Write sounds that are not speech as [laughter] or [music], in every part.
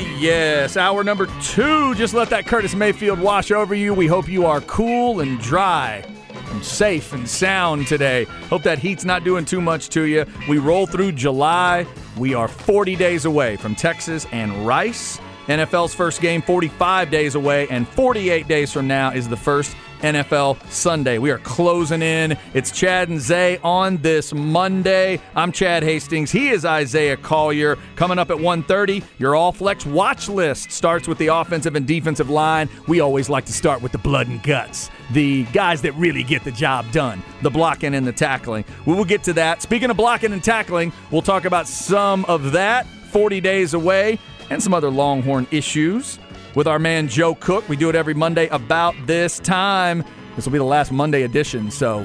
Yes. Hour number two. Just let that Curtis Mayfield wash over you. We hope you are cool and dry and safe and sound today. Hope that heat's not doing too much to you. We roll through July. We are 40 days away from Texas and Rice. NFL's first game 45 days away, and 48 days from now is the first NFL Sunday. We are closing in. It's Chad and Zay on this Monday. I'm Chad Hastings. He is Isaiah Collier. Coming up at 1:30, your all flex watch list starts with the offensive and defensive line. We always like to start with the blood and guts. The guys that really get the job done, the blocking and the tackling. We will get to that. Speaking of blocking and tackling, we'll talk about some of that 40 days away and some other Longhorn issues with our man Joe Cook. We do it every Monday about this time. This will be the last Monday edition, so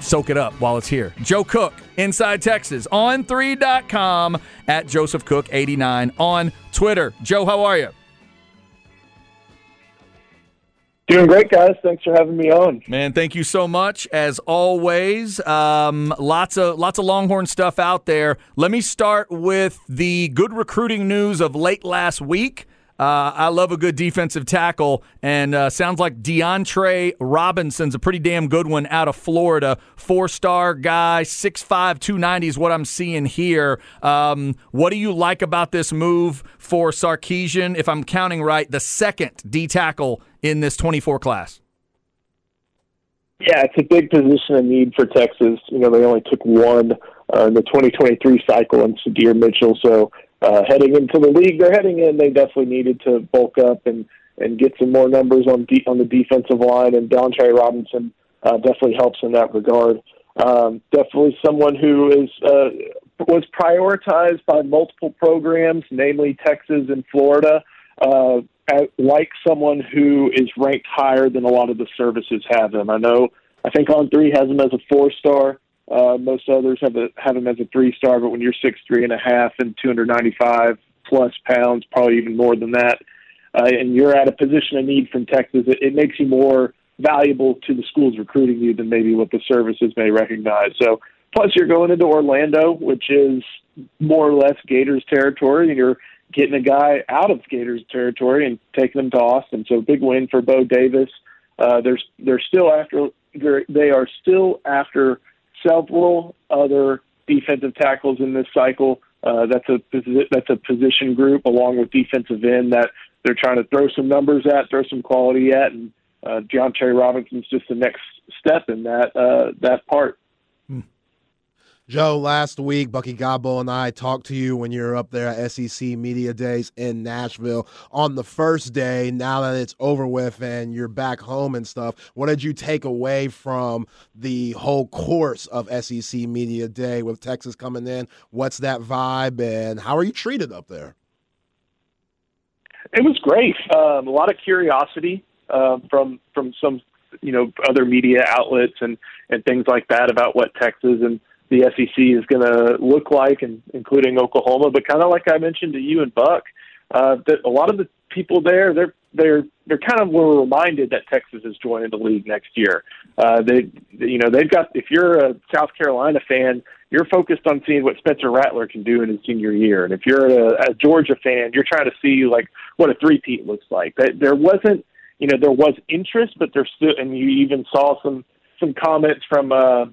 soak it up while it's here. Joe Cook, Inside Texas, on 3.com, at Joseph Cook89 on Twitter. Joe, how are you? Doing great, guys. Thanks for having me on. Man, thank you so much as always. Um, lots of lots of Longhorn stuff out there. Let me start with the good recruiting news of late last week. Uh, I love a good defensive tackle, and uh, sounds like DeAndre Robinson's a pretty damn good one out of Florida. Four star guy, 6'5, 290 is what I'm seeing here. Um, what do you like about this move for Sarkisian? If I'm counting right, the second D tackle in this 24 class. Yeah, it's a big position of need for Texas. You know, they only took one uh, in the 2023 cycle in Sydir Mitchell. So uh, heading into the league they're heading in, they definitely needed to bulk up and, and get some more numbers on de- on the defensive line. And Dontre Robinson uh, definitely helps in that regard. Um, definitely someone who is uh, was prioritized by multiple programs, namely Texas and Florida. Uh, at- like someone who is ranked higher than a lot of the services have him. I know. I think on three has him as a four star. Uh, most others have a, have him as a three star, but when you're six three and a half and 295 plus pounds, probably even more than that, uh, and you're at a position of need from Texas, it, it makes you more valuable to the schools recruiting you than maybe what the services may recognize. So, plus you're going into Orlando, which is more or less Gators territory, and you're getting a guy out of Gators territory and taking him to Austin. So, big win for Bo Davis. Uh, there's they're still after they're, they are still after several other defensive tackles in this cycle. Uh, that's a that's a position group along with defensive end that they're trying to throw some numbers at, throw some quality at, and uh, John Terry Robinson's just the next step in that uh, that part. Joe, last week, Bucky Gobbo and I talked to you when you were up there at SEC Media Days in Nashville. On the first day, now that it's over with and you're back home and stuff, what did you take away from the whole course of SEC Media Day with Texas coming in? What's that vibe and how are you treated up there? It was great. Um, a lot of curiosity uh, from from some you know other media outlets and and things like that about what Texas and the SEC is going to look like, and including Oklahoma. But kind of like I mentioned to you and Buck, uh, that a lot of the people there they're they're they're kind of were reminded that Texas is joining the league next year. Uh, they you know they've got if you're a South Carolina fan, you're focused on seeing what Spencer Rattler can do in his senior year, and if you're a, a Georgia fan, you're trying to see like what a three-peat looks like. That there wasn't you know there was interest, but there's still and you even saw some some comments from uh,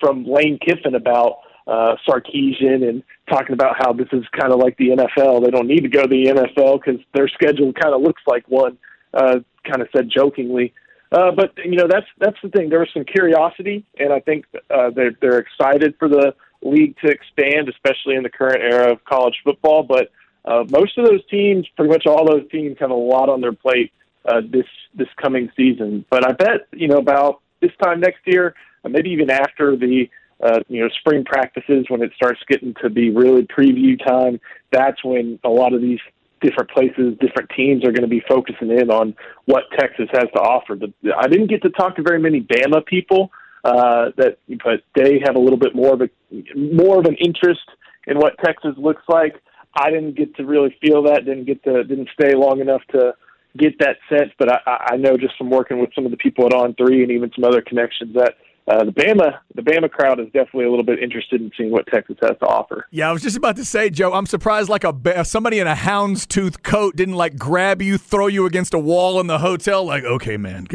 from Lane Kiffin about uh, Sarkisian and talking about how this is kind of like the NFL. They don't need to go to the NFL because their schedule kind of looks like one. Uh, kind of said jokingly, uh, but you know that's that's the thing. There was some curiosity, and I think uh, they're they're excited for the league to expand, especially in the current era of college football. But uh, most of those teams, pretty much all those teams, have a lot on their plate uh, this this coming season. But I bet you know about this time next year, uh, maybe even after the uh, you know spring practices when it starts getting to be really preview time. That's when a lot of these different places, different teams are going to be focusing in on what Texas has to offer. The, I didn't get to talk to very many Bama people, uh, that but they have a little bit more of a more of an interest in what Texas looks like. I didn't get to really feel that. Didn't get to didn't stay long enough to get that sense. But I, I know just from working with some of the people at On Three and even some other connections that uh, the Bama the Bama crowd is definitely a little bit interested in seeing what Texas has to offer. Yeah, I was just about to say, Joe. I'm surprised like a somebody in a houndstooth coat didn't like grab you, throw you against a wall in the hotel. Like, okay, man,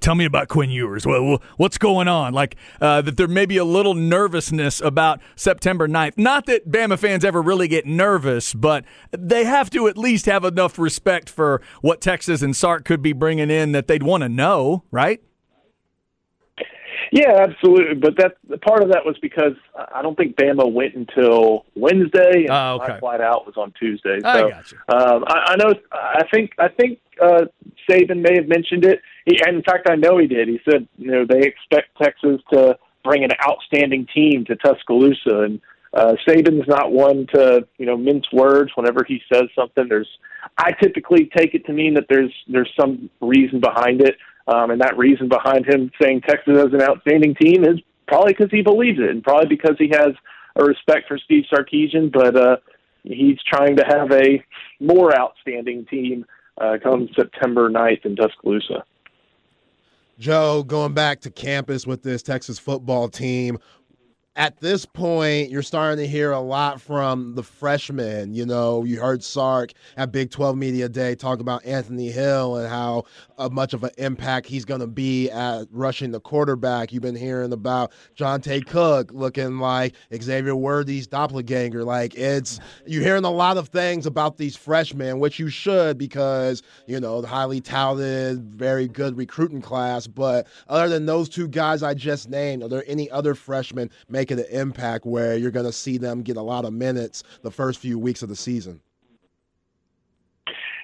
tell me about Quinn Ewers. Well, what's going on? Like uh, that there may be a little nervousness about September 9th. Not that Bama fans ever really get nervous, but they have to at least have enough respect for what Texas and Sark could be bringing in that they'd want to know, right? Yeah, absolutely. But that part of that was because I don't think Bama went until Wednesday, and oh, okay. my flight out was on Tuesday. So I got you. Um, I, I know. I think. I think uh, Saban may have mentioned it. He, and in fact, I know he did. He said, you know, they expect Texas to bring an outstanding team to Tuscaloosa, and uh, Saban's not one to you know mince words. Whenever he says something, there's I typically take it to mean that there's there's some reason behind it. Um, and that reason behind him saying Texas is an outstanding team is probably because he believes it, and probably because he has a respect for Steve Sarkisian. But uh, he's trying to have a more outstanding team uh, come September 9th in Tuscaloosa. Joe, going back to campus with this Texas football team, at this point, you're starting to hear a lot from the freshmen. You know, you heard Sark at Big 12 Media Day talk about Anthony Hill and how uh, much of an impact he's going to be at rushing the quarterback. You've been hearing about Johntay Cook looking like Xavier Worthy's doppelganger. Like, it's, you're hearing a lot of things about these freshmen, which you should because, you know, the highly touted, very good recruiting class. But other than those two guys I just named, are there any other freshmen? making an impact where you're going to see them get a lot of minutes the first few weeks of the season?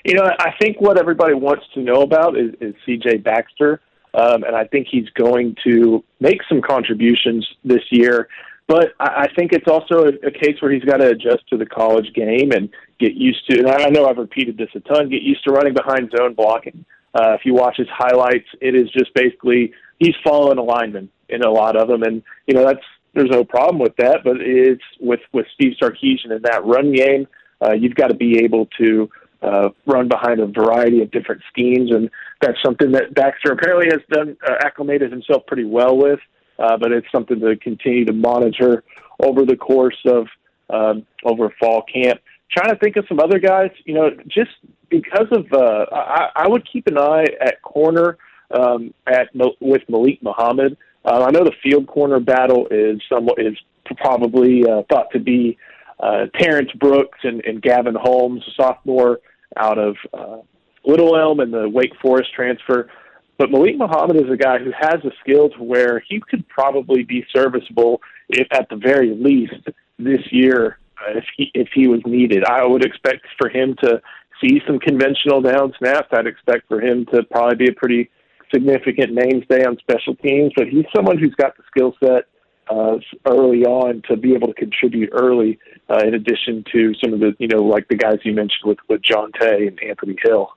You know, I think what everybody wants to know about is, is CJ Baxter, um, and I think he's going to make some contributions this year. But I, I think it's also a, a case where he's got to adjust to the college game and get used to. And I know I've repeated this a ton. Get used to running behind zone blocking. Uh, if you watch his highlights, it is just basically he's following a lineman in a lot of them, and you know that's there's no problem with that. But it's with with Steve Sarkisian in that run game, uh, you've got to be able to uh, run behind a variety of different schemes, and that's something that Baxter apparently has done uh, acclimated himself pretty well with. Uh, but it's something to continue to monitor over the course of um, over fall camp. Trying to think of some other guys, you know, just because of uh, I, I would keep an eye at corner um, at with Malik Muhammad. Uh, I know the field corner battle is somewhat is probably uh, thought to be uh, Terrence Brooks and, and Gavin Holmes, a sophomore out of uh, Little Elm and the Wake Forest transfer. But Malik Muhammad is a guy who has the skills to where he could probably be serviceable, if at the very least this year, uh, if he if he was needed. I would expect for him to see some conventional down snaps. I'd expect for him to probably be a pretty significant mainstay on special teams, but he's someone who's got the skill set uh, early on to be able to contribute early, uh, in addition to some of the, you know, like the guys you mentioned with, with John Tay and Anthony Hill.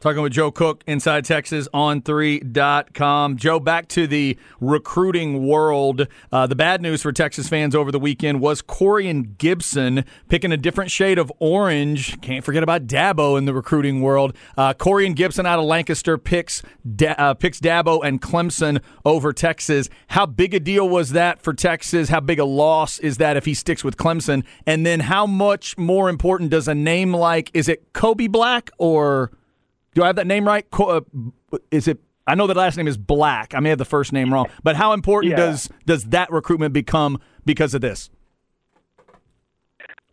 Talking with Joe Cook, Inside Texas on 3.com. Joe, back to the recruiting world. Uh, the bad news for Texas fans over the weekend was Corian Gibson picking a different shade of orange. Can't forget about Dabo in the recruiting world. Uh, Corian Gibson out of Lancaster picks, da- uh, picks Dabo and Clemson over Texas. How big a deal was that for Texas? How big a loss is that if he sticks with Clemson? And then how much more important does a name like, is it Kobe Black or – do I have that name right? Uh, is it? I know the last name is Black. I may have the first name wrong, but how important yeah. does does that recruitment become because of this?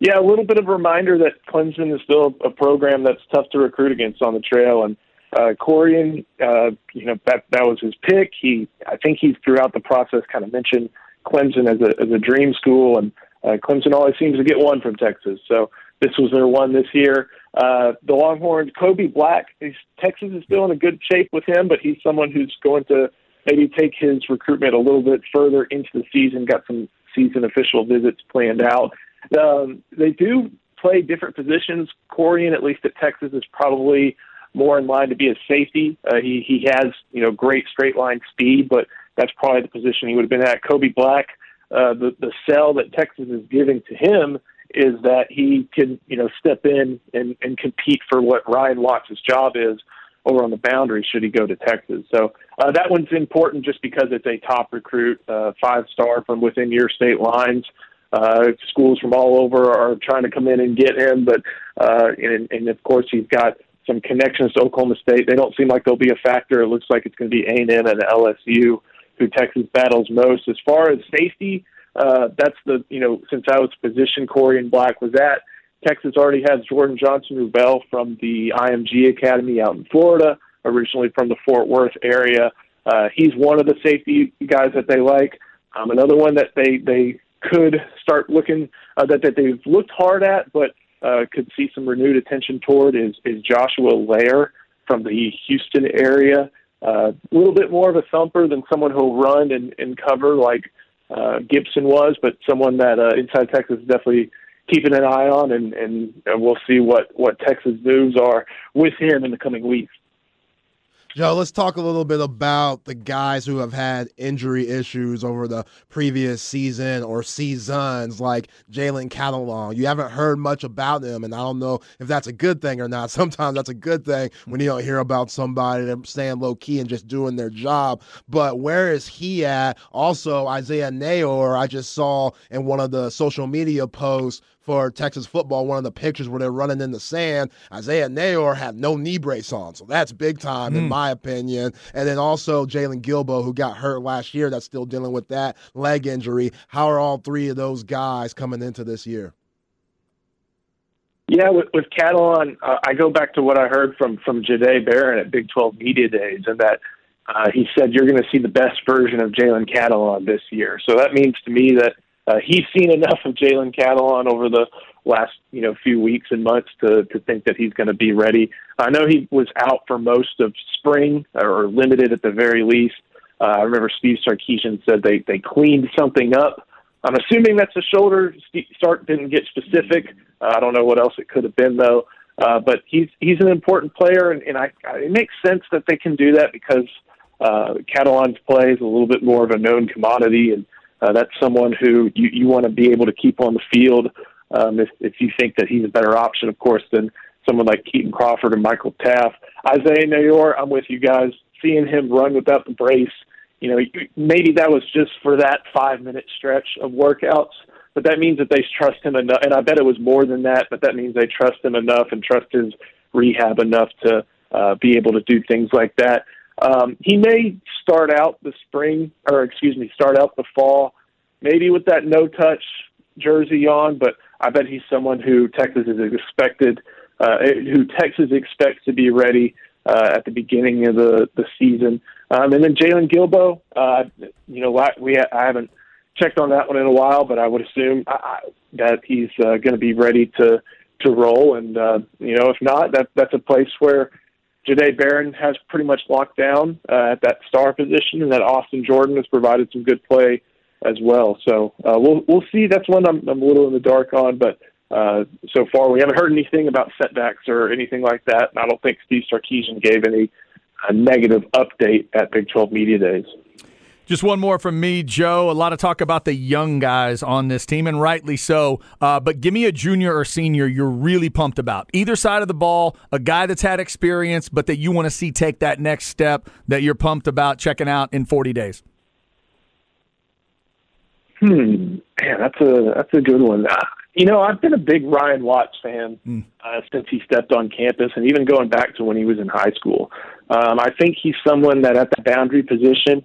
Yeah, a little bit of a reminder that Clemson is still a program that's tough to recruit against on the trail, and uh, Corian, uh, you know that that was his pick. He, I think, he throughout the process kind of mentioned Clemson as a as a dream school, and uh, Clemson always seems to get one from Texas. So this was their one this year. Uh, the Longhorns, Kobe Black, Texas is still in a good shape with him, but he's someone who's going to maybe take his recruitment a little bit further into the season. Got some season official visits planned out. Um, they do play different positions. Corian, at least at Texas, is probably more in line to be a safety. Uh, he he has you know great straight line speed, but that's probably the position he would have been at. Kobe Black, uh, the the sell that Texas is giving to him is that he can you know step in and, and compete for what Ryan Watts' job is over on the boundary should he go to Texas. So uh, that one's important just because it's a top recruit, uh, five star from within your state lines. Uh, schools from all over are trying to come in and get him, but uh, and, and of course he's got some connections to Oklahoma State. They don't seem like they'll be a factor. It looks like it's going to be A and M and LSU who Texas battles most. As far as safety, uh, that's the you know since I was position Corian Black was at. Texas already has Jordan Johnson Rubel from the IMG Academy out in Florida, originally from the Fort Worth area. Uh, he's one of the safety guys that they like. Um, another one that they they could start looking uh, that that they've looked hard at, but uh, could see some renewed attention toward is is Joshua Lair from the Houston area. Uh, a little bit more of a thumper than someone who'll run and, and cover like uh, Gibson was, but someone that uh, inside Texas is definitely keeping an eye on, and, and, and we'll see what, what Texas moves are with him in the coming weeks. Joe, let's talk a little bit about the guys who have had injury issues over the previous season or seasons, like Jalen Catalon. You haven't heard much about him, and I don't know if that's a good thing or not. [laughs] Sometimes that's a good thing when you don't hear about somebody staying low key and just doing their job. But where is he at? Also, Isaiah Neyor, I just saw in one of the social media posts for Texas football, one of the pictures where they're running in the sand. Isaiah Neyor had no knee brace on, so that's big time mm. in hmm. my opinion. And then also Jalen Gilbo, who got hurt last year, that's still dealing with that leg injury. How are all three of those guys coming into this year? Yeah, with, with Catalon, uh, I go back to what I heard from from Jahdae Barron at Big 12 Media Days, and that uh, he said you're going to see the best version of Jalen Catalon this year. So that means to me that uh, he's seen enough of Jalen Catalon over the last you know few weeks and months to to think that he's going to be ready. I know he was out for most of spring or limited at the very least. Uh, I remember Steve Sarkisian said they they cleaned something up. I'm assuming that's a shoulder. Sark didn't get specific. Uh, I don't know what else it could have been though. Uh, but he's he's an important player, and, and I, I, it makes sense that they can do that because uh, Catalon's play is a little bit more of a known commodity, and uh, that's someone who you, you want to be able to keep on the field um, if, if you think that he's a better option, of course, than someone like Kitan Crawford or Michael Taaffe. Isaiah Neyor, I'm with you guys. Seeing him run without the brace, you know, maybe that was just for that five minute stretch of workouts, but that means that they trust him enough. And I bet it was more than that, but that means they trust him enough and trust his rehab enough to uh, be able to do things like that. Um, he may start out the spring, or excuse me, start out the fall, maybe with that no touch jersey on, but I bet he's someone who Texas is expected, uh, who Texas expects to be ready uh, at the beginning of the the season. Um, and then Jalen Guilbeau, uh, you know, we I haven't checked on that one in a while, but I would assume I, that he's uh, going to be ready to to roll. And uh, you know, if not, that that's a place where Jahdae Barron has pretty much locked down uh, at that star position, and that Austin Jordan has provided some good play as well. So uh, we'll we'll see. That's one I'm, I'm a little in the dark on, but uh, so far we haven't heard anything about setbacks or anything like that. And I don't think Steve Sarkisian gave any uh, negative update at Big 12 Media Days. Just one more from me, Joe. A lot of talk about the young guys on this team, and rightly so. Uh, but give me a junior or senior you're really pumped about. Either side of the ball, a guy that's had experience, but that you want to see take that next step that you're pumped about checking out in 40 days. Hmm, man, that's a that's a good one. Uh, you know, I've been a big Ryan Watts fan mm. uh, since he stepped on campus, and even going back to when he was in high school. Um, I think he's someone that at the boundary position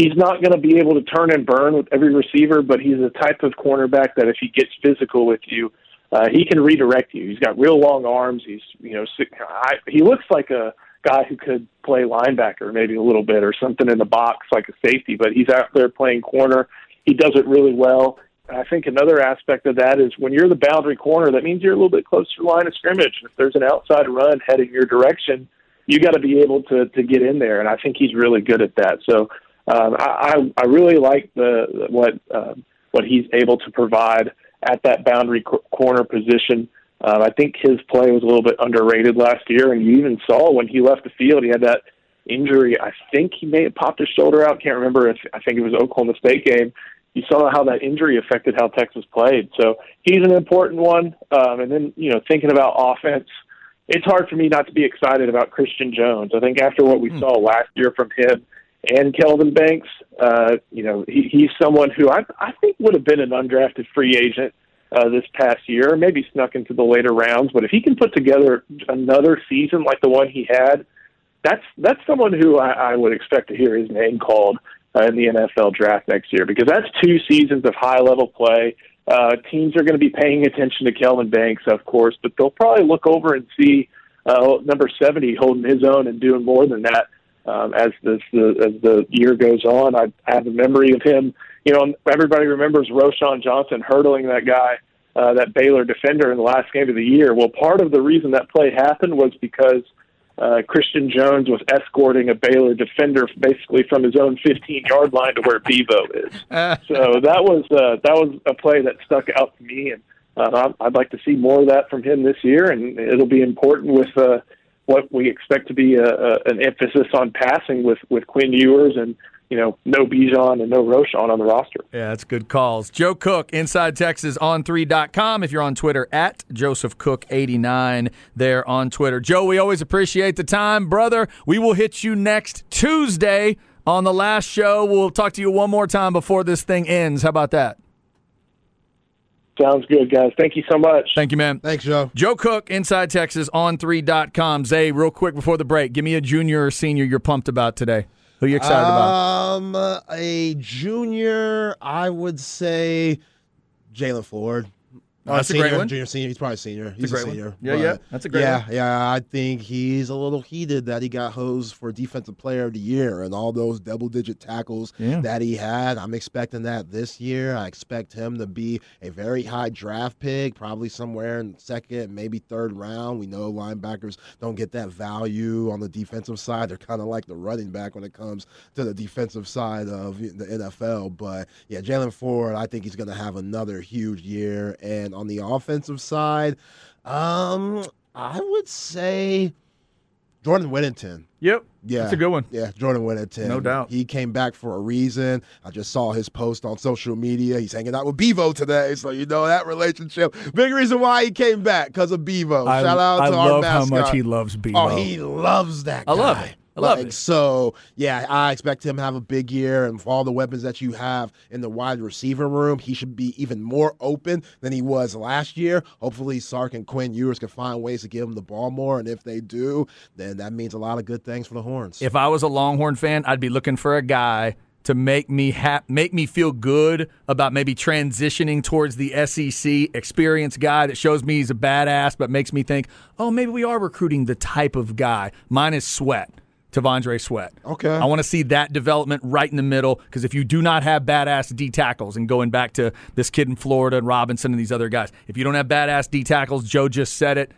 he's not going to be able to turn and burn with every receiver, but he's a type of cornerback that if he gets physical with you, uh, he can redirect you. He's got real long arms. He's you know I, he looks like a guy who could play linebacker maybe a little bit or something in the box like a safety, but he's out there playing corner. he does it really well. I think another aspect of that is when you're the boundary corner, that means you're a little bit closer to the line of scrimmage. If there's an outside run heading your direction, you got to be able to to get in there, and I think he's really good at that. So um, I I really like the what uh, what he's able to provide at that boundary corner position. Um, I think his play was a little bit underrated last year, and you even saw when he left the field, he had that injury. I think he may have popped his shoulder out. Can't remember if I think it was Oklahoma State game. You saw how that injury affected how Texas played. So he's an important one. Um, and then you know, thinking about offense, it's hard for me not to be excited about Christian Jones. I think after what we mm. saw last year from him and Kelvin Banks, uh, you know, he, he's someone who I, I think would have been an undrafted free agent uh, this past year, maybe snuck into the later rounds. But if he can put together another season like the one he had, that's that's someone who I, I would expect to hear his name called uh, in the NFL draft next year because that's two seasons of high level play. Uh, teams are going to be paying attention to Kelvin Banks, of course, but they'll probably look over and see uh, number 70 holding his own and doing more than that um, as this the, as the year goes on. I, I have a memory of him. You know, everybody remembers Roschon Johnson hurdling that guy, uh, that Baylor defender in the last game of the year. Well, part of the reason that play happened was because uh, Christian Jones was escorting a Baylor defender basically from his own 15 yard line to where Bevo is. [laughs] so that was uh, that was a play that stuck out to me, and uh, I'd like to see more of that from him this year, and it'll be important with uh, what we expect to be a, a, an emphasis on passing with with Quinn Ewers and you know, no Bijan and no Roschon on the roster. Yeah, that's good calls. Joe Cook, Inside Texas on 3.com. If you're on Twitter, at Joseph Cook89 there on Twitter. Joe, we always appreciate the time, brother. We will hit you next Tuesday on the last show. We'll talk to you one more time before this thing ends. How about that? Sounds good, guys. Thank you so much. Thank you, man. Thanks, Joe. Joe Cook, Inside Texas on 3.com. Zay, real quick before the break, give me a junior or senior you're pumped about today. Who are you excited um, about? A junior, I would say Jaylan Ford. Oh, that's senior, a great one. Junior, senior. He's probably senior. He's a, a senior. One. Yeah, yeah. That's a great yeah, one. Yeah, I think he's a little heated that he got hosed for Defensive Player of the Year and all those double digit tackles yeah. that he had. I'm expecting that this year. I expect him to be a very high draft pick, probably somewhere in second, maybe third round. We know linebackers don't get that value on the defensive side. They're kind of like the running back when it comes to the defensive side of the NFL. But yeah, Jaylan Ford, I think he's going to have another huge year. And on the offensive side, um, I would say Jordan Whittington. Yep. Yeah. That's a good one. Yeah, Jordan Whittington. No doubt. He came back for a reason. I just saw his post on social media. He's hanging out with Bevo today. So, you know, that relationship. Big reason why he came back because of Bevo. I, Shout out I to our mascot. I love how much he loves Bevo. Oh, he loves that guy. I love it. I love like, it. So, yeah, I expect him to have a big year. And for all the weapons that you have in the wide receiver room, he should be even more open than he was last year. Hopefully, Sark and Quinn Ewers can find ways to give him the ball more. And if they do, then that means a lot of good things for the Horns. If I was a Longhorn fan, I'd be looking for a guy to make me ha- make me feel good about maybe transitioning towards the SEC experienced guy that shows me he's a badass but makes me think, "Oh, maybe we are recruiting the type of guy." Mine is Sweat. T'Vondre Sweat. Okay. I want to see that development right in the middle because if you do not have badass D tackles, and going back to this kid in Florida and Robinson and these other guys, if you don't have badass D tackles, Joe just said it,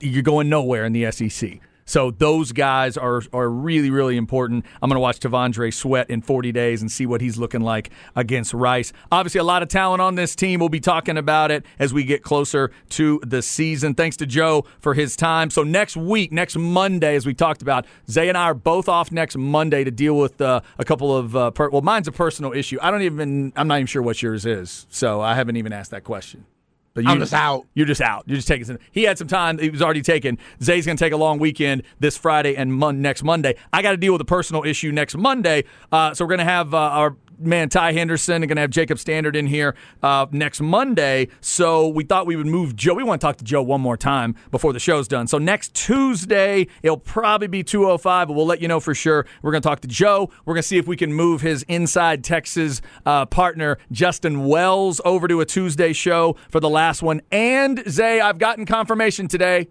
you're going nowhere in the SEC. So those guys are are really really important. I'm going to watch T'Vondre Sweat in 40 days and see what he's looking like against Rice. Obviously, a lot of talent on this team. We'll be talking about it as we get closer to the season. Thanks to Joe for his time. So next week, next Monday, as we talked about, Zay and I are both off next Monday to deal with uh, a couple of uh, per- well, mine's a personal issue. I don't even I'm not even sure what yours is, so I haven't even asked that question. But you, I'm just out. You're just out. You're just taking some. He had some time. He was already taken. Zay's going to take a long weekend this Friday and mon- next Monday. I got to deal with a personal issue next Monday. Uh, so we're going to have uh, our man Ty Henderson and going to have Jacob Standard in here uh, next Monday. So we thought we would move Joe. We want to talk to Joe one more time before the show's done. So next Tuesday, it'll probably be 205, but we'll let you know for sure. We're going to talk to Joe. We're going to see if we can move his Inside Texas uh, partner, Justin Wells, over to a Tuesday show for the last one. And Zay, I've gotten confirmation today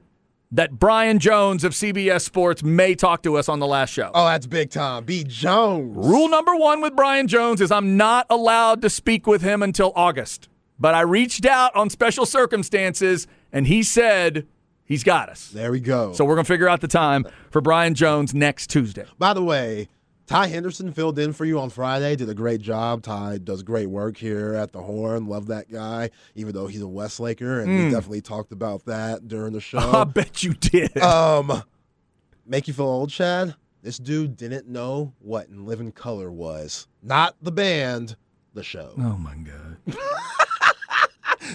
that Brian Jones of CBS Sports may talk to us on the last show. Oh, that's big time. B. Jones. Rule number one with Brian Jones is I'm not allowed to speak with him until August. But I reached out on special circumstances, and he said he's got us. There we go. So we're going to figure out the time for Brian Jones next Tuesday. By the way, Ty Henderson filled in for you on Friday. Did a great job. Ty does great work here at the Horn. Love that guy, even though he's a Westlaker, and we definitely talked about that during the [laughs] show. I bet you did. Um, make you feel old, Chad? This dude didn't know what In Living Color was. Not the band, the show. oh, my God. [laughs]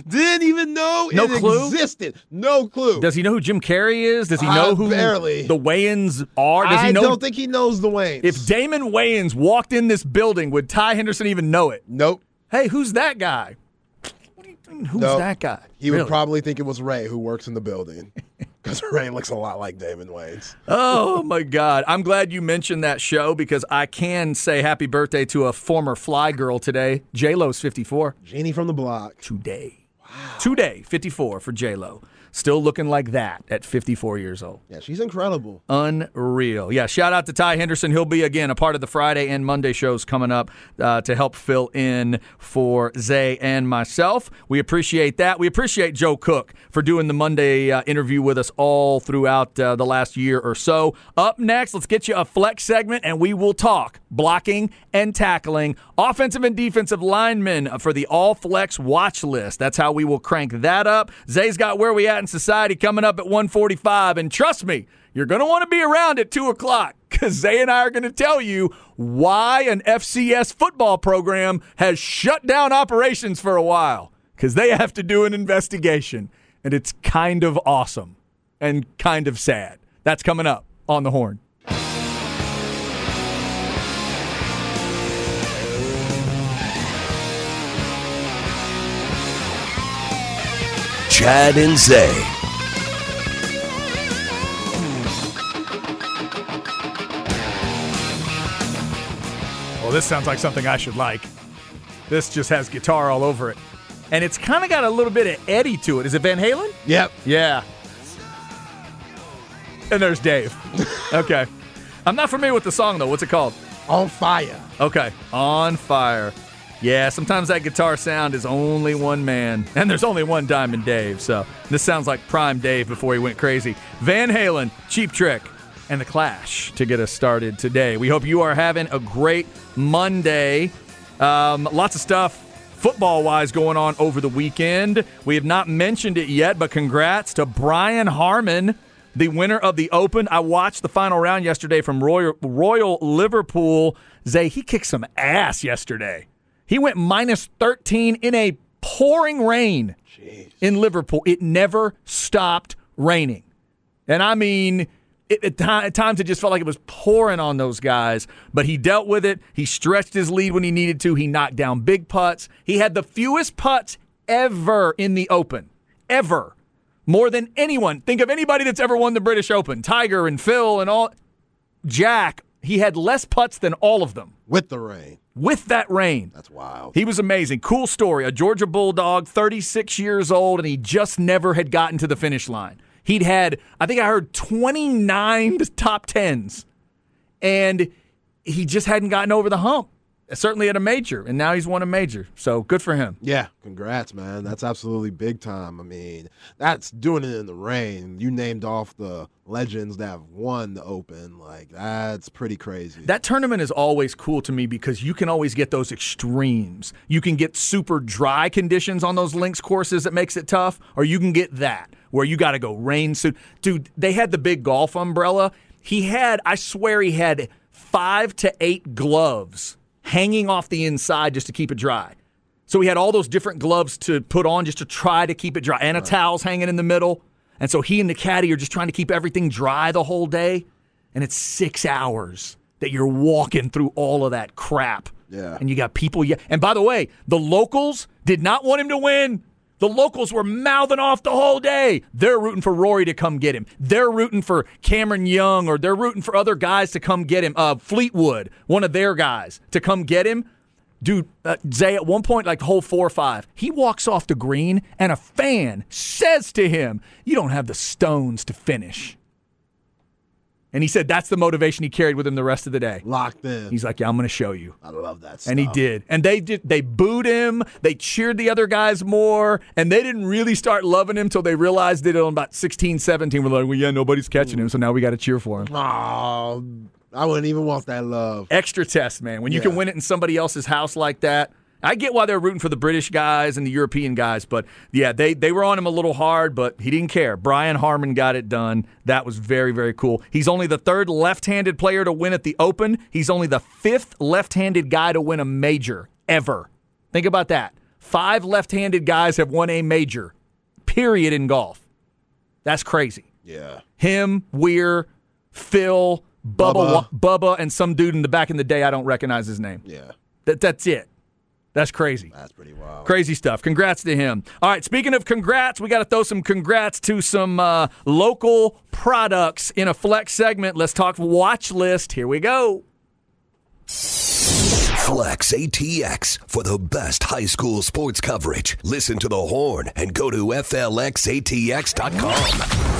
Didn't even know No it clue? existed. No clue. Does he know who Jim Carrey is? Does he Uh, know who barely. the Wayans are? Does I he know don't think he knows the Waynes. if Damon Wayans walked in this building, would Ty Henderson even know it? nope. Hey, who's that guy? What do you think? Who's Nope. that guy? He would probably think it was Ray who works in the building. [laughs] Because [laughs] Ray looks a lot like Damon Wayans. Oh my God! I'm glad you mentioned that show because I can say happy birthday to a former Fly girl today. J Lo's 54 Jeannie from the block. today. Today, 54 for J Lo. Still looking like that at 54 years old. Yeah, she's incredible. Unreal. Yeah, shout out to Ty Henderson. He'll be, again, a part of the Friday and Monday shows coming up uh, to help fill in for Zay and myself. We appreciate that. We appreciate Joe Cook for doing the Monday uh, interview with us all throughout uh, the last year or so. Up next, let's get you a flex segment, and we will talk blocking and tackling, offensive and defensive linemen for the all flex watch list. That's how we will crank that up. Zay's got where we at in society coming up at 145. And trust me, you're going to want to be around at 2 o'clock because Zay and I are going to tell you why an FCS football program has shut down operations for a while because they have to do an investigation. And it's kind of awesome and kind of sad. That's coming up on the horn. Chad and Zay. Well, this sounds like something I should like. This just has guitar all over it. And it's kind of got a little bit of Eddie to it. Is it Van Halen? Yep. Yeah. And there's Dave. [laughs] okay. I'm not familiar with the song, though. What's it called? On fire. Okay. On fire. Yeah, sometimes that guitar sound is only one man. And there's only one Diamond Dave. So this sounds like prime Dave before he went crazy. Van Halen, Cheap Trick, and The Clash to get us started today. We hope you are having a great Monday. Um, lots of stuff football wise going on over the weekend. We have not mentioned it yet, but congrats to Brian Harman, the winner of the Open. I watched the final round yesterday from Royal, Royal Liverpool. Zay, he kicked some ass yesterday. He went minus 13 in a pouring rain in Liverpool. It never stopped raining. And I mean, it, at times it just felt like it was pouring on those guys, but he dealt with it. He stretched his lead when he needed to. He knocked down big putts. He had the fewest putts ever in the Open, ever. More than anyone. Think of anybody that's ever won the British Open. Tiger and Phil and all. Jack, he had less putts than all of them With the rain. With that rain. That's wild. He was amazing. Cool story. A Georgia Bulldog, 36 years old, and he just never had gotten to the finish line. He'd had, I think I heard 29 top tens, and he just hadn't gotten over the hump, certainly at a major, and now he's won a major. So good for him. Yeah, congrats, man. That's absolutely big time. I mean, that's doing it in the rain. You named off the legends that have won the Open. Like, that's pretty crazy. That tournament is always cool to me because you can always get those extremes. You can get super dry conditions on those links courses that makes it tough, or you can get that where you got to go rain suit. Dude, they had the big golf umbrella. He had, I swear, he had five to eight gloves hanging off the inside just to keep it dry. So he had all those different gloves to put on just to try to keep it dry, and a towel's hanging in the middle. And so he and the caddy are just trying to keep everything dry the whole day. And it's six hours that you're walking through all of that crap. Yeah. And you got people. Yeah. And by the way, the locals did not want him to win. The locals were mouthing off the whole day. They're rooting for Rory to come get him. They're rooting for Cameron Young, or they're rooting for other guys to come get him. Uh, Fleetwood, one of their guys, to come get him. Dude, uh, Zay, at one point, like hole four or five, he walks off the green and a fan says to him, You don't have the stones to finish. And he said that's the motivation he carried with him the rest of the day. Locked in. He's like, Yeah, I'm going to show you. I love that stuff. And he did. And they did they booed him, they cheered the other guys more, and they didn't really start loving him until they realized it on about 16, 17. We're like, well, yeah, nobody's catching him, so now we got to cheer for him. Oh, I wouldn't even want that love. Extra test, man. When you Yeah. can win it in somebody else's house like that. I get why they're rooting for the British guys and the European guys, but yeah, they, they were on him a little hard, but he didn't care. Brian Harman got it done. That was very, very cool. He's only the third left handed player to win at the Open. He's only the fifth left handed guy to win a major ever. Think about that. Five left handed guys have won a major, period, in golf. That's crazy. Yeah. Him, Weir, Phil, Bubba, Bubba. Bubba, and some dude in the back in the day. I don't recognize his name. Yeah. That, that's it. That's crazy. That's pretty wild. Crazy stuff. Congrats to him. All right, speaking of congrats, we got to throw some congrats to some uh, local products in a flex segment. Let's talk watch list. Here we go. Flex ATX for the best high school sports coverage. Listen to the horn and go to FLXATX.com.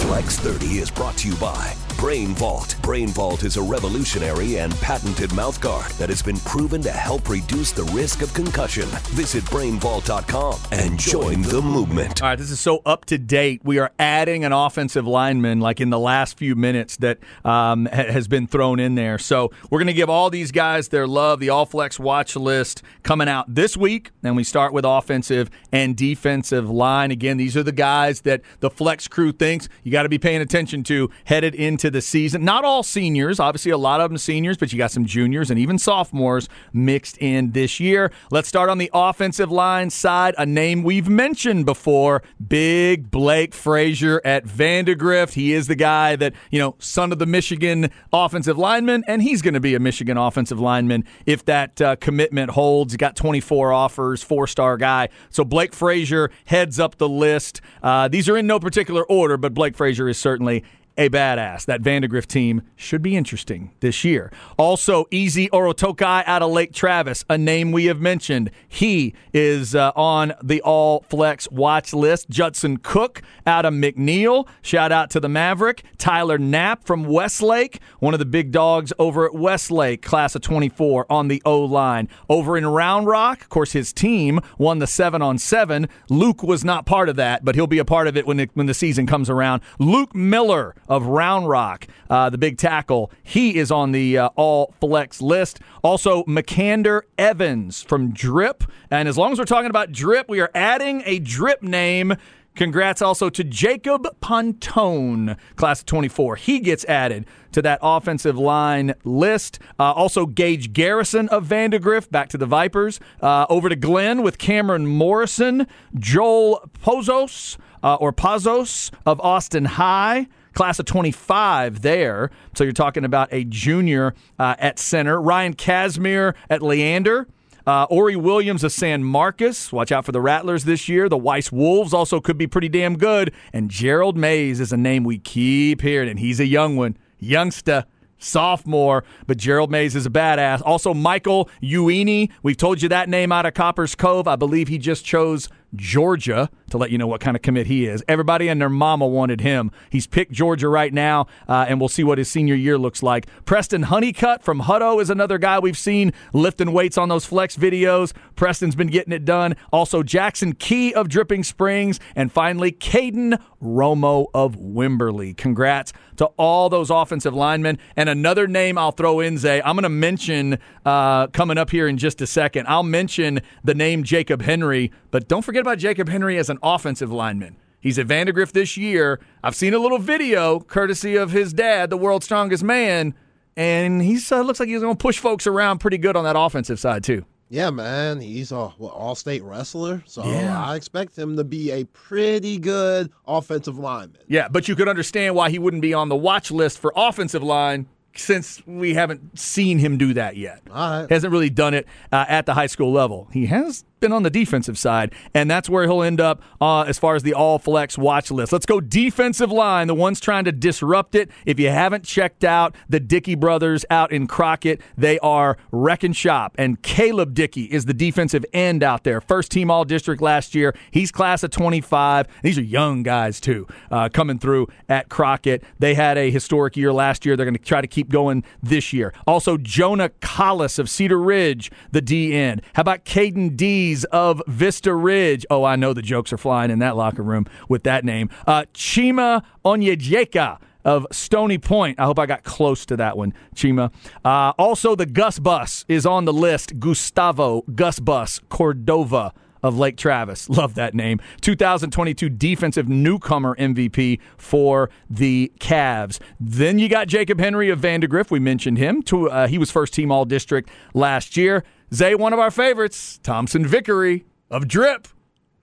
Flex 30 is brought to you by Brain Vault. Brain Vault is a revolutionary and patented mouthguard that has been proven to help reduce the risk of concussion. Visit brainvault.com and join the movement. All right, this is so up to date. We are adding an offensive lineman like in the last few minutes that um, ha- has been thrown in there. So we're going to give all these guys their love. The All Flex watch list coming out this week, and we start with offensive and defensive line. Again, these are the guys that the Flex crew thinks you got to be paying attention to headed into the season. Not all seniors, obviously, a lot of them seniors, but you got some juniors and even sophomores mixed in this year. Let's start on the offensive line side. A name we've mentioned before, Big Blake Frazier at Vandegrift. He is the guy that, you know, son of the Michigan offensive lineman, and he's going to be a Michigan offensive lineman if that uh, commitment holds. He got 24 offers, four star guy. So Blake Frazier heads up the list. Uh, these are in no particular order, but Blake Frazier is certainly a badass. That Vandegrift team should be interesting this year. Also, Easy Orotokai out of Lake Travis, a name we have mentioned. He is uh, on the All Flex watch list. Judson Cook out of McNeil. Shout out to the Maverick. Tyler Knapp from Westlake, one of the big dogs over at Westlake, class of 24 on the O line. Over in Round Rock, of course, his team won the seven on seven. Luke was not part of that, but he'll be a part of it when, it, when the season comes around. Luke Miller of Round Rock, uh, the big tackle, he is on the uh, all flex list. Also, McCander Evans from Drip. And as long as we're talking about Drip, we are adding a Drip name. Congrats also to Jacob Pontone, class of 24. He gets added to that offensive line list. Uh, also, Gage Garrison of Vandegrift, back to the Vipers. Uh, over to Glenn with Cameron Morrison, Joel Pozos, uh, or Pazos of Austin High class of 25 there. So you're talking about a junior uh, at center. Ryan Casimir at Leander. Uh, Ori Williams of San Marcos. Watch out for the Rattlers this year. The Weiss Wolves also could be pretty damn good. And Gerald Mays is a name we keep hearing, and he's a young one, youngster. Sophomore, but Gerald Mays is a badass. Also, Michael Uini. We've told you that name out of Copperas Cove. I believe he just chose Georgia to let you know what kind of commit he is. Everybody and their mama wanted him. He's picked Georgia right now, uh, and we'll see what his senior year looks like. Preston Honeycutt from Hutto is another guy we've seen lifting weights on those flex videos. Preston's been getting it done. Also, Jackson Key of Dripping Springs, and finally, Caden Romo of Wimberley. Congrats to all those offensive linemen. And another name I'll throw in, Zay, I'm going to mention uh, coming up here in just a second. I'll mention the name Jacob Henry, but don't forget about Jacob Henry as an offensive lineman. He's at Vandegrift this year. I've seen a little video courtesy of his dad, the world's strongest man, and he uh, looks like he's going to push folks around pretty good on that offensive side, too. Yeah, man, he's a what, all-state wrestler, so Yeah. I expect him to be a pretty good offensive lineman. Yeah, but you could understand why he wouldn't be on the watch list for offensive line since we haven't seen him do that yet. All right. Hasn't really done it uh, at the high school level. He has been on the defensive side, and that's where he'll end up uh, as far as the all flex watch list. Let's go defensive line, the ones trying to disrupt it. If you haven't checked out the Dickey brothers out in Crockett, they are wrecking shop. And Caleb Dickey is the defensive end out there. First team all district last year. He's class of 25. These are young guys, too, uh, coming through at Crockett. They had a historic year last year. They're going to try to keep going this year. Also, Jonah Collis of Cedar Ridge, the D end. How about Caden D? Of Vista Ridge. Oh, I know the jokes are flying in that locker room with that name. Uh, Chima Onyejeka of Stony Point. I hope I got close to that one, Chima. Uh, also, the Gus Bus is on the list. Gustavo Gus Bus Cordova of Lake Travis. [laughs] Love that name. 2022 defensive newcomer MVP for the Cavs. Then you got Jacob Henry of Vandegrift. We mentioned him. To, uh, he was first team all district last year. Zay, one of our favorites, Thompson Vickery of Drip.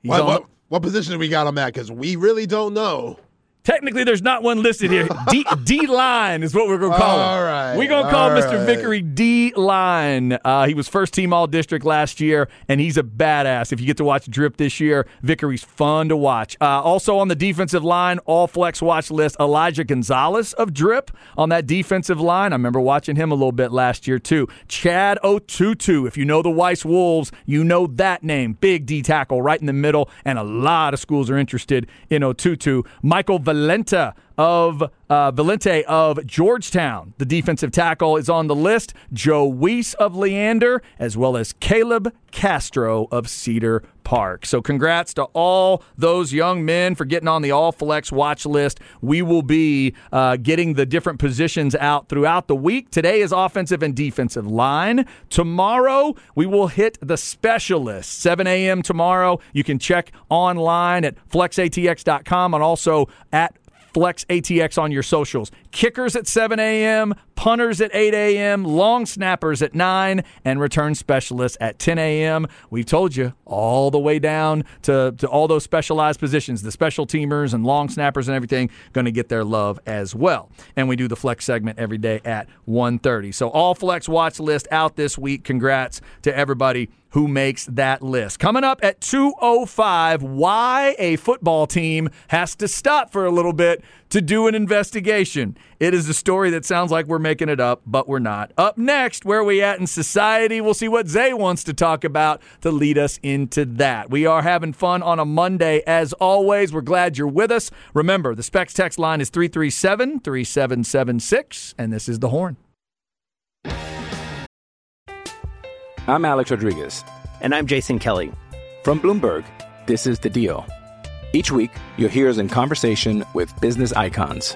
What, what, what, position do we got on that? Because we really don't know. Technically, there's not one listed here. D, D line is what we're going to call all him. Right, we're going to call Mr. Right. Vickery D line. Uh, he was first team all district last year, and he's a badass. If you get to watch Drip this year, Vickery's fun to watch. Uh, also on the defensive line, all flex watch list, Elijah Gonzalez of Drip on that defensive line. I remember watching him a little bit last year, too. Chad Otutu. If you know the Weiss Wolves, you know that name. Big D tackle right in the middle, and a lot of schools are interested in Otutu. Michael Valenta of uh, Valente of Georgetown. The defensive tackle is on the list. Joe Weiss of Leander, as well as Caleb Castro of Cedar Park. So, congrats to all those young men for getting on the All Flex watch list. We will be uh, getting the different positions out throughout the week. Today is offensive and defensive line. Tomorrow, we will hit the specialists. 7 a.m. tomorrow. You can check online at flexatx.com and also at Flex ATX on your socials. Kickers at 7 a.m., punters at 8 a.m., long snappers at 9, and return specialists at 10 a.m. We've told you all the way down to, to all those specialized positions. The special teamers and long snappers and everything going to get their love as well. And we do the Flex segment every day at 1.30. So all Flex watch list out this week. Congrats to everybody who makes that list. Coming up at 205, why a football team has to stop for a little bit to do an investigation. It is a story that sounds like we're making it up, but we're not. Up next, where are we at in society? We'll see what Zay wants to talk about to lead us into that. We are having fun on a Monday as always. We're glad you're with us. Remember, the Specs text line is 337 3776, and this is the horn. I'm Alex Rodriguez. And I'm Jason Kelly. From Bloomberg, this is The Deal. Each week, you'll hear us in conversation with business icons.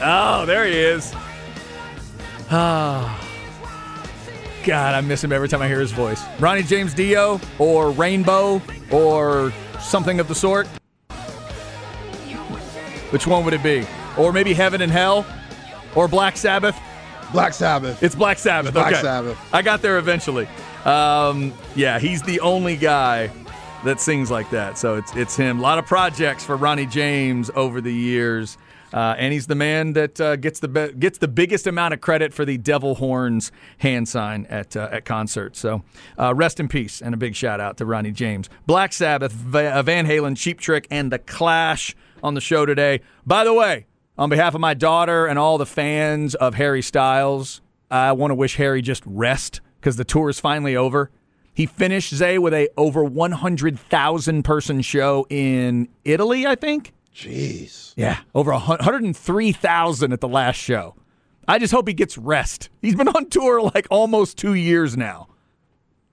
Oh, there he is. Ah. God, I miss him every time I hear his voice. Ronnie James Dio or Rainbow or something of the sort. Which one would it be? Or maybe Heaven and Hell or Black Sabbath? Black Sabbath. It's Black Sabbath. Black okay. Sabbath. I got there eventually. Um, yeah, he's the only guy that sings like that. So it's it's him. A lot of projects for Ronnie James over the years. Uh, and he's the man that uh, gets the be- gets the biggest amount of credit for the devil horns hand sign at uh, at concerts. So uh, rest in peace and a big shout out to Ronnie James. Black Sabbath, Va- uh, Van Halen, Cheap Trick, and the Clash on the show today. By the way, on behalf of my daughter and all the fans of Harry Styles, I want to wish Harry just rest because the tour is finally over. He finished Zay with a over 100,000 person show in Italy, I think. Jeez. Yeah, over a 103,000 at the last show. I just hope he gets rest. He's been on tour like almost two years now.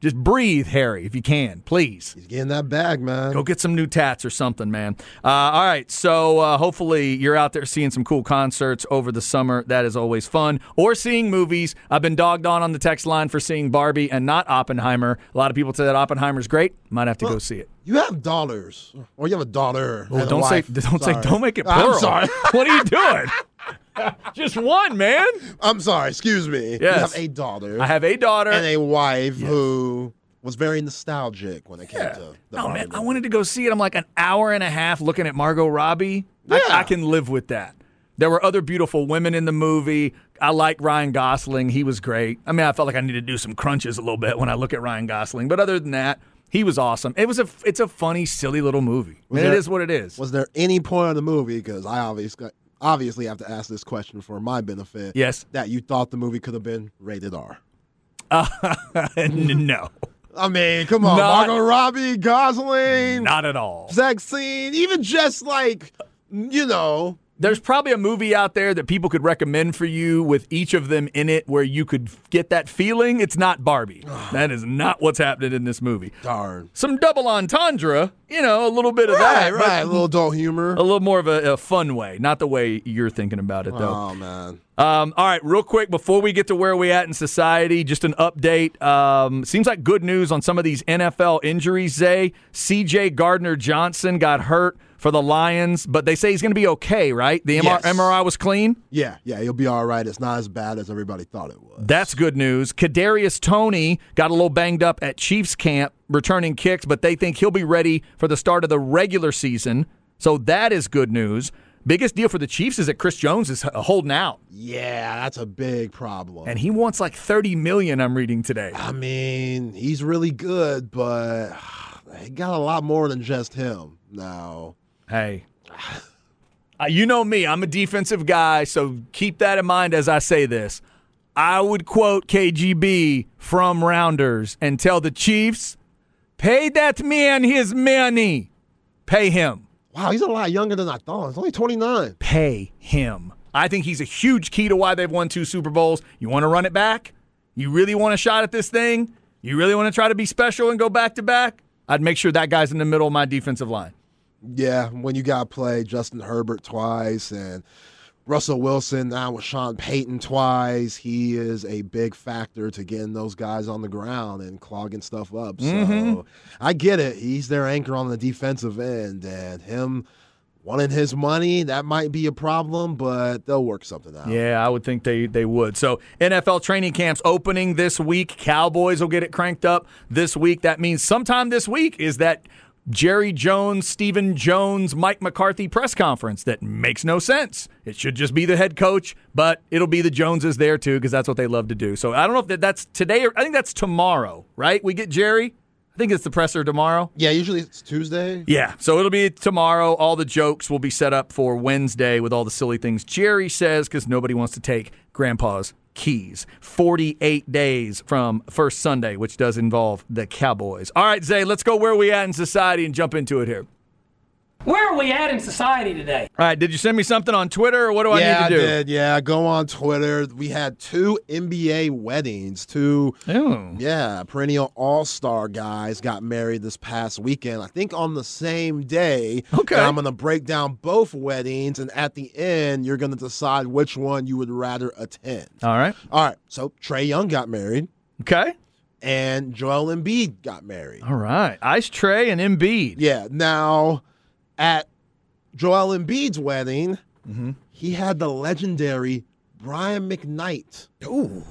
Just breathe, Harry, if you can, please. He's getting that bag, man. Go get some new tats or something, man. Uh, all right, so uh, hopefully you're out there seeing some cool concerts over the summer. That is always fun. Or seeing movies. I've been dogged on on the text line for seeing Barbie and not Oppenheimer. A lot of people say that Oppenheimer's great. Might have to go see it. You have dollars, or you have a daughter. Oh, don't say, [laughs] don't say, don't make it plural. I'm sorry. [laughs] what are you doing? [laughs] [laughs] Just one, man. I'm sorry. Excuse me. You have a daughter. I have a daughter. and a wife who was very nostalgic when it came to the Barbie man, I wanted to go see it. I'm like an hour and a half looking at Margot Robbie. I, Yeah. I can live with that. There were other beautiful women in the movie. I like Ryan Gosling. He was great. I mean, I felt like I needed to do some crunches a little bit when I look at Ryan Gosling. But other than that, he was awesome. It was a it's a funny, silly little movie. I mean, there- it is what it is. Was there any point of the movie? Because I obviously obviously have to ask this question for my benefit. Yes. That you thought the movie could have been rated R. Uh, [laughs] no, I mean, come on, Not- Margot Robbie, Gosling, not at all. sex scene, even just like you know, There's probably a movie out there that people could recommend for you with each of them in it where you could get that feeling. It's not Barbie. [sighs] that is not what's happening in this movie. darn. Some double entendre, you know, a little bit of Right, that. right, a little adult humor. a little more of a, a fun way, not the way you're thinking about it, though. Oh man. Um, all right, real quick before we get to where we at in society, just an update. Um, seems like good news on some of these NFL injuries. Zay C.J. Gardner Johnson got hurt for the Lions, but they say he's going to be okay, right? The MR- Yes. MRI was clean. Yeah, yeah, he'll be all right. It's not as bad as everybody thought it was. That's good news. Kadarius Toney got a little banged up at Chiefs camp returning kicks, but they think he'll be ready for the start of the regular season. So that is good news. Biggest deal for the Chiefs is that Chris Jones is holding out, Yeah, that's a big problem. and he wants like thirty million. I'm reading today. I mean, he's really good, but [sighs] he got a lot more than just him now. Hey, uh, you know me. I'm a defensive guy, so keep that in mind as I say this. I would quote KGB from Rounders and tell the Chiefs, pay that man his money. Pay him. Wow, he's a lot younger than I thought. He's only 29. Pay him. I think he's a huge key to why they've won two Super Bowls. You want to run it back? You really want a shot at this thing? You really want to try to be special and go back to back? I'd make sure that guy's in the middle of my defensive line. Yeah, when you got play Justin Herbert twice and Russell Wilson now with Sean Payton twice, he is a big factor to getting those guys on the ground and clogging stuff up. So Mm-hmm. I get it. He's their anchor on the defensive end, and him wanting his money, that might be a problem, but they'll work something out. Yeah, I would think they, they would. So, NFL training camps opening this week. Cowboys will get it cranked up this week. That means sometime this week is that Jerry Jones, Stephen Jones, Mike McCarthy press conference that makes no sense. It should just be the head coach, but it'll be the Joneses there too because that's what they love to do. So, I don't know if that, that's today or I think that's tomorrow, right? We get Jerry. I think it's the presser tomorrow. Yeah, usually it's Tuesday. Yeah, so it'll be tomorrow. All the jokes will be set up for Wednesday with all the silly things Jerry says because nobody wants to take Grandpa's keys. 48 days from first Sunday, which does involve the Cowboys. All right, Zay, let's go where we at in society and jump into it here. Where are we at in society today? All right, did you send me something on Twitter or what do yeah, I need to do? I did. Yeah, go on Twitter. We had two NBA weddings. Two, Ooh. yeah, perennial All Star guys got married this past weekend. I think on the same day. Okay. And I'm gonna break down both weddings, and at the end, you're gonna decide which one you would rather attend. All right. All right. So Trae Young got married, Okay. and Joel Embiid got married. All right. Ice Trae and Embiid. Yeah. Now, at Joel Embiid's wedding, Mm-hmm. he had the legendary Brian McKnight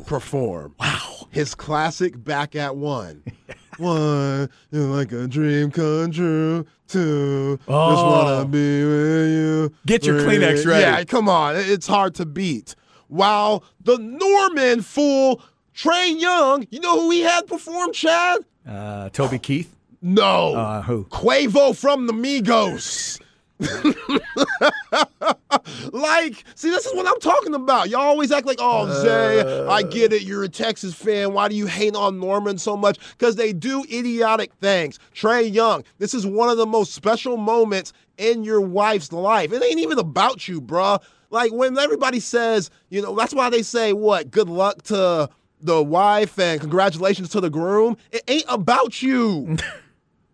perform. Wow. His classic Back at One. [laughs] one, you're like a dream come true. Two, just Oh. wanna be with you. Get your Three, Kleenex ready. Yeah, come on. It's hard to beat. While the Norman fool, Trae Young, you know who he had perform, Chad? Uh, Toby Keith. No. Uh, who? Quavo from the Migos. [laughs] like, see, this is what I'm talking about. Y'all always act like, oh, Zay, I get it. You're a Texas fan. Why do you hate on Norman so much? Because they do idiotic things. Trae Young, this is one of the most special moments in your wife's life. It ain't even about you, bruh. Like, when everybody says, you know, that's why they say, what, good luck to the wife and congratulations to the groom. It ain't about you. [laughs]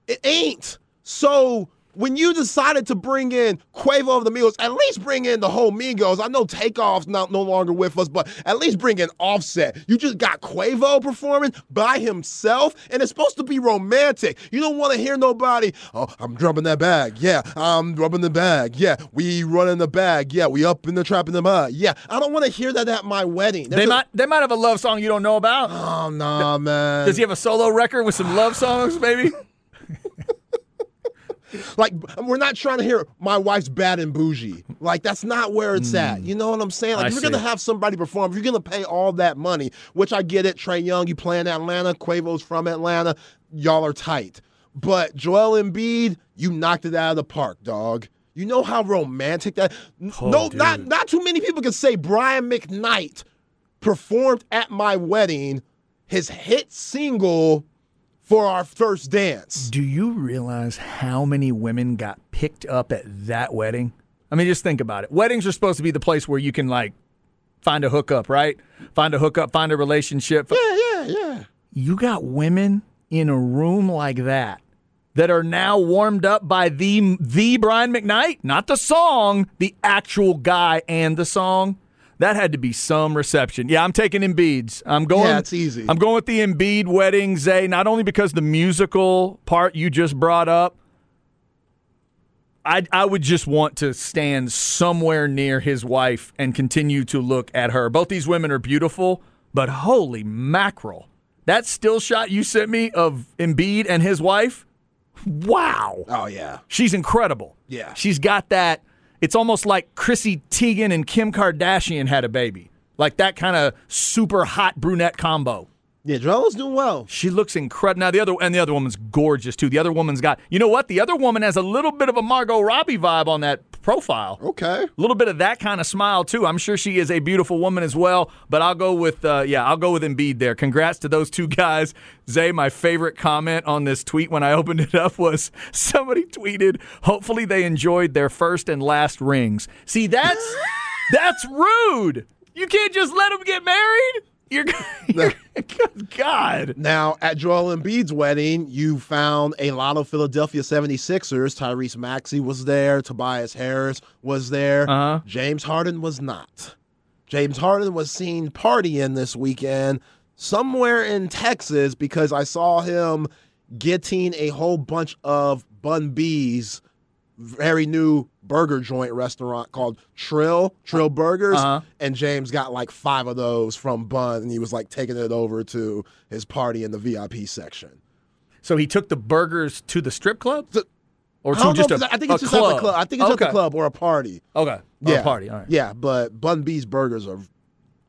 it ain't. So when you decided to bring in Quavo of the Migos, at least bring in the whole Migos. I know Takeoff's not no longer with us, but at least bring in Offset. You just got Quavo performing by himself, and it's supposed to be romantic. You don't want to hear nobody. Oh, I'm drumming that bag. Yeah, I'm rubbing the bag. Yeah, we running the bag. Yeah, we up in the trap in the mud. Yeah, I don't want to hear that at my wedding. They might they might have a love song you don't know about. Oh no, nah, man. Does he have a solo record with some love songs, maybe? [laughs] Like we're not trying to hear my wife's bad and bougie. Like that's not where it's mm. at. You know what I'm saying? Like I if you're see. gonna have somebody perform, if you're gonna pay all that money, which I get it. Trae Young, you play in Atlanta. Quavo's from Atlanta. Y'all are tight. But Joel Embiid, you knocked it out of the park, dog. You know how romantic that. Oh, no, dude. not not too many people can say Brian McKnight performed at my wedding. His hit single for our first dance. Do you realize how many women got picked up at that wedding? I mean, just think about it. Weddings are supposed to be the place where you can like find a hookup, right? Find a hookup, find a relationship. Yeah, yeah, yeah. You got women in a room like that that are now warmed up by the the Brian McKnight, not the song, the actual guy and the song. That had to be some reception. Yeah, I'm taking Embiid's. I'm going. Yeah, it's easy. I'm going with the Embiid wedding, Zay. Not only because the musical part you just brought up. I, I would just want to stand somewhere near his wife and continue to look at her. Both these women are beautiful, but holy mackerel. That still shot you sent me of Embiid and his wife, wow. Oh yeah. She's incredible. Yeah. She's got that. It's almost like Chrissy Teigen and Kim Kardashian had a baby. Like that kind of super hot brunette combo. Yeah, Joel's doing well. She looks incredible. Now the other and the other woman's gorgeous too. The other woman's got you know what? The other woman has a little bit of a Margot Robbie vibe on that profile. Okay. A little bit of that kind of smile too. I'm sure she is a beautiful woman as well. But I'll go with uh, yeah, I'll go with Embiid there. Congrats to those two guys. Zay, my favorite comment on this tweet when I [laughs] opened it up was somebody tweeted, "Hopefully they enjoyed their first and last rings." See, that's [laughs] that's rude. You can't just let them get married. You're, [laughs] you're [laughs] God. Now, at Joel Embiid's wedding, you found a lot of Philadelphia 76ers. Tyrese Maxey was there. Tobias Harris was there. Uh-huh. James Harden was not. James Harden was seen partying this weekend somewhere in Texas because I saw him getting a whole bunch of Bun B's very new burger joint restaurant called Trill, Trill Burgers. Uh-huh. And James got like five of those from Bun and he was like taking it over to his party in the VIP section. So he took the burgers to the strip club? The- or I to just a, it's- think it's just club? at the club. I think it's at the Okay. club or a party. Okay. Or Yeah. a party. All right. Yeah, but Bun B's burgers are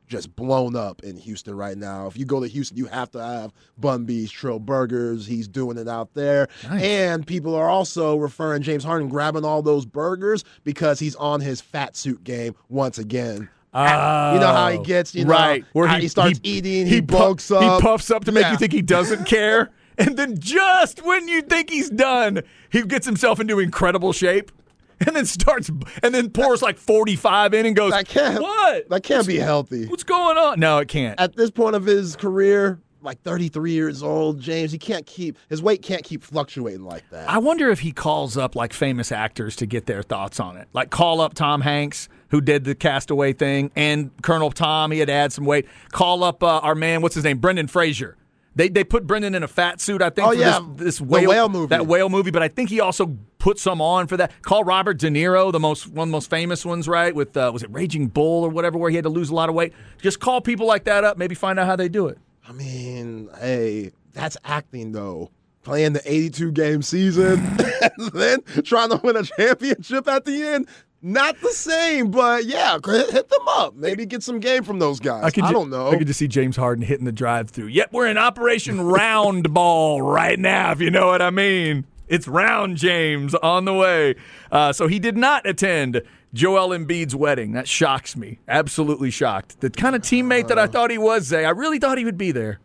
just blown up in Houston right now. If you go to Houston, you have to have Bun B's Trill Burgers. He's doing it out there. Nice. And people are also referring James Harden grabbing all those burgers because he's on his fat suit game once again. Oh, You know how he gets, you know, right. Where how he starts eating, he pu- bulks up. He puffs up to make Yeah. you think he doesn't [laughs] care. And then just when you think he's done, he gets himself into incredible shape. [laughs] And then starts, and then pours like 45 in and goes, That can't, What? That can't be healthy. What's going on? No, it can't. At this point of his career, like 33 years old, James, he can't keep, his weight can't keep fluctuating like that. I wonder if he calls up like famous actors to get their thoughts on it. Like call up Tom Hanks, who did the Castaway thing, and Colonel Tom. He had to add some weight. Call up uh, our man, what's his name, Brendan Fraser. They they put Brendan in a fat suit, I think. Oh, for yeah. this, this whale, whale movie. That whale movie, but I think he also put some on for that. Call Robert De Niro, the most one of the most famous ones, right? With uh, was it Raging Bull or whatever, where he had to lose a lot of weight. Just call people like that up, maybe find out how they do it. I mean, hey, that's acting though. Playing the 82 game season [laughs] and then trying to win a championship at the end. Not the same, but yeah, hit them up. Maybe get some game from those guys. I, ju- don't know. I could just see James Harden hitting the drive-through. Yep, we're in Operation [laughs] Round Ball right now, if you know what I mean. It's Round James on the way. Uh, so he did not attend Joel Embiid's wedding. That shocks me. Absolutely shocked. The kind of teammate that I thought he was, Zay. I really thought he would be there.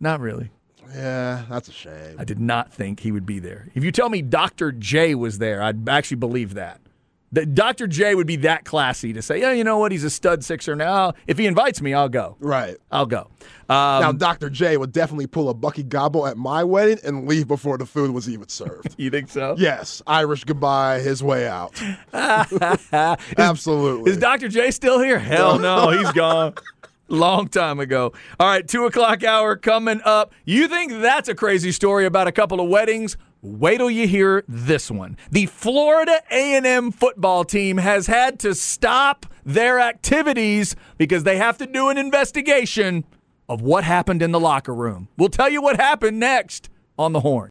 Not really. yeah, that's a shame. I did not think he would be there. If you tell me Dr. J was there, I'd actually believe that. The, Dr. J would be that classy to say, yeah, you know what? He's a stud sixer now. If he invites me, I'll go. Right. I'll go. Um, now, Dr. J would definitely pull a Bucky Gobble at my wedding and leave before the food was even served. [laughs] you think so? yes. Irish goodbye, his way out. [laughs] Absolutely. Is Dr. J still here? Hell no, [laughs] he's gone. Long time ago. All right, two o'clock hour coming up. You think that's a crazy story about a couple of weddings? Wait till you hear this one. The Florida A&M football team has had to stop their activities because they have to do an investigation of what happened in the locker room. We'll tell you what happened next on the horn.